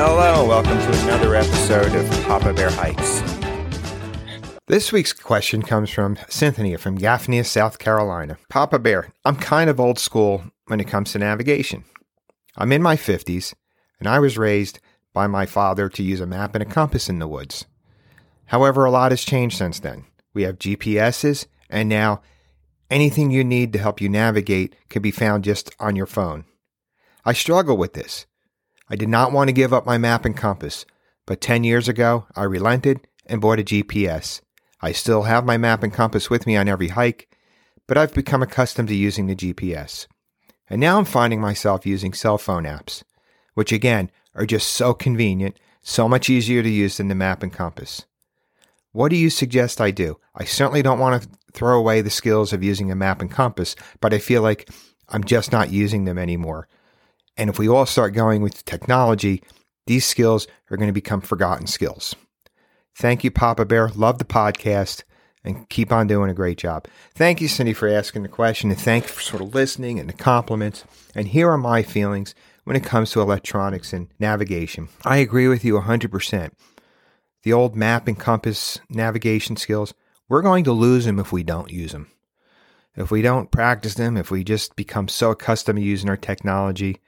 Hello, welcome to another episode of Papa Bear Hikes. This week's question comes from Cynthia from Gaffney, South Carolina. Papa Bear, I'm kind of old school when it comes to navigation. I'm in my 50s, and I was raised by my father to use a map and a compass in the woods. However, a lot has changed since then. We have GPSs, and now anything you need to help you navigate can be found just on your phone. I struggle with this. I did not want to give up my map and compass, but 10 years ago, I relented and bought a GPS. I still have my map and compass with me on every hike, but I've become accustomed to using the GPS. And now I'm finding myself using cell phone apps, which again are just so convenient, so much easier to use than the map and compass. What do you suggest I do? I certainly don't want to throw away the skills of using a map and compass, but I feel like I'm just not using them anymore. And if we all start going with technology, these skills are going to become forgotten skills. Thank you, Papa Bear. Love the podcast and keep on doing a great job. Thank you, Cindy, for asking the question and thank you for sort of listening and the compliments. And here are my feelings when it comes to electronics and navigation. I agree with you 100%. The old map and compass navigation skills, we're going to lose them if we don't use them. If we don't practice them, if we just become so accustomed to using our technology,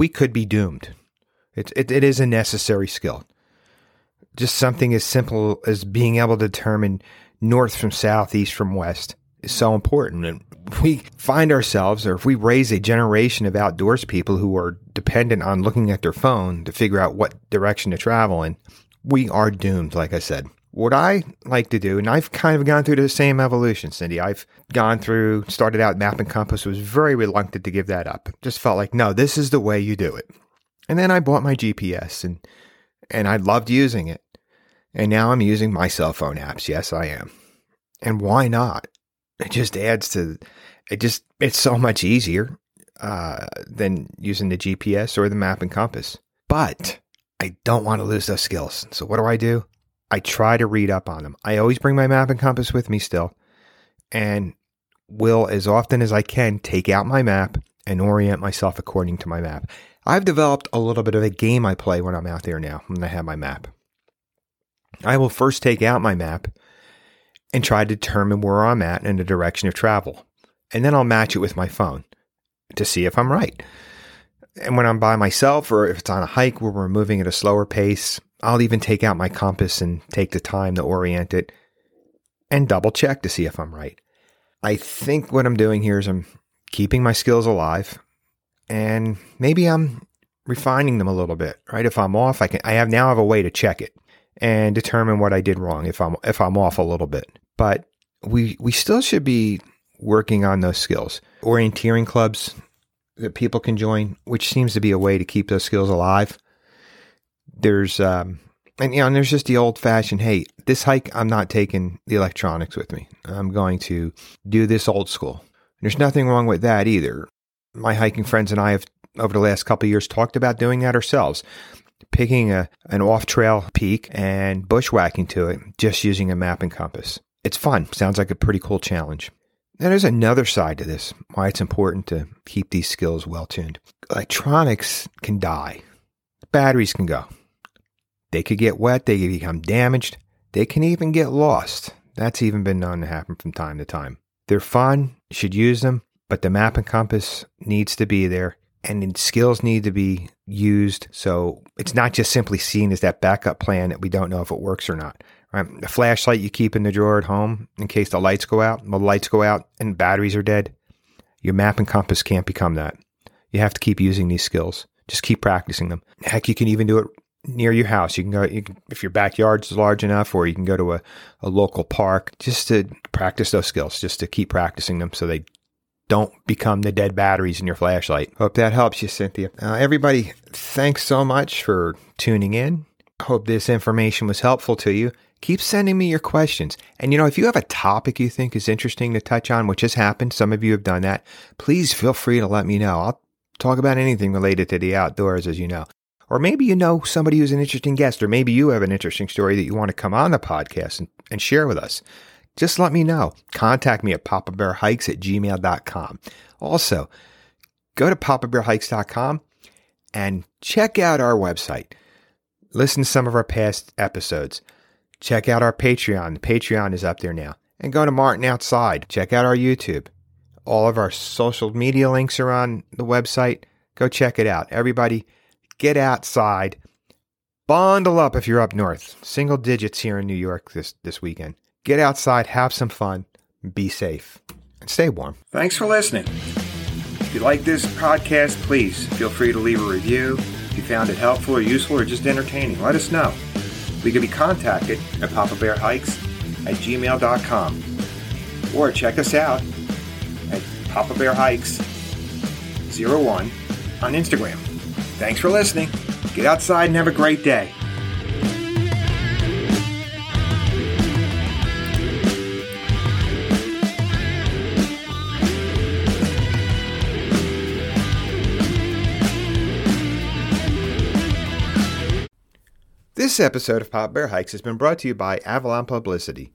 we could be doomed. It, it, it is a necessary skill just something as simple as being able to determine north from south, east from west is so important. And we find ourselves, or if we raise a generation of outdoors people who are dependent on looking at their phone to figure out what direction to travel in, we are doomed, like I said. What I like to do, and I've kind of gone through the same evolution, Cindy. I've gone through, started out map and compass, was very reluctant to give that up. Just felt like, no, this is the way you do it. And then I bought my GPS and and I loved using it. And now I'm using my cell phone apps. Yes, I am. And why not? It just adds to it. Just it's so much easier uh, than using the GPS or the map and compass. But I don't want to lose those skills. So what do I do? I try to read up on them. I always bring my map and compass with me still, and will as often as I can take out my map and orient myself according to my map. I've developed a little bit of a game I play when I'm out there now, when I have my map. I will first take out my map and try to determine where I'm at and the direction of travel. And then I'll match it with my phone to see if I'm right. And when I'm by myself or if it's on a hike where we're moving at a slower pace, I'll even take out my compass and take the time to orient it and double check to see if I'm right. I think what I'm doing here is I'm keeping my skills alive and maybe I'm refining them a little bit, right? If I'm off, I can I have now have a way to check it and determine what I did wrong if I'm if I'm off a little bit. But we we still should be working on those skills. Orienteering clubs that people can join, which seems to be a way to keep those skills alive. There's um and you know, and there's just the old fashioned, hey, this hike I'm not taking the electronics with me. I'm going to do this old school. There's nothing wrong with that either my hiking friends and I have over the last couple years talked about doing that ourselves picking a, an off trail peak and bushwhacking to it just using a map and compass. It's fun. Sounds like a pretty cool challenge. Now, there's another side to this why it's important to keep these skills well tuned. Electronics can die, batteries can go. They could get wet, they could become damaged, they can even get lost. That's even been known to happen from time to time. They're fun, you should use them, but the map and compass needs to be there and skills need to be used. So it's not just simply seen as that backup plan that we don't know if it works or not. Right? The flashlight you keep in the drawer at home in case the lights go out. The lights go out and batteries are dead. Your map and compass can't become that. You have to keep using these skills. Just keep practicing them. Heck, you can even do it near your house. You can go you can, if your backyard's large enough, or you can go to a, a local park just to practice those skills, just to keep practicing them so they don't become the dead batteries in your flashlight. Hope that helps you, Cynthia. Uh, everybody, thanks so much for tuning in. Hope this information was helpful to you. Keep sending me your questions. And you know, if you have a topic you think is interesting to touch on, which has happened, some of you have done that, please feel free to let me know. I'll talk about anything related to the outdoors, as you know. Or maybe you know somebody who's an interesting guest, or maybe you have an interesting story that you want to come on the podcast and, and share with us just let me know. Contact me at papabearhikes at gmail.com. Also, go to papabearhikes.com and check out our website. listen to some of our past episodes. Check out our Patreon. The Patreon is up there now. And go to Martin Outside. Check out our YouTube. All of our social media links are on the website. Go check it out. Everybody, get outside. Bundle up if you're up north. Single digits here in New York this, this weekend. Get outside, have some fun, be safe, and stay warm. Thanks for listening. If you like this podcast, please feel free to leave a review. If you found it helpful or useful or just entertaining, let us know. We can be contacted at Papa Bear Hikes at gmail.com or check us out at Papa Bear Hikes 01 on Instagram. Thanks for listening. Get outside and have a great day. This episode of Papa Bear Hikes has been brought to you by Avalon Publicity.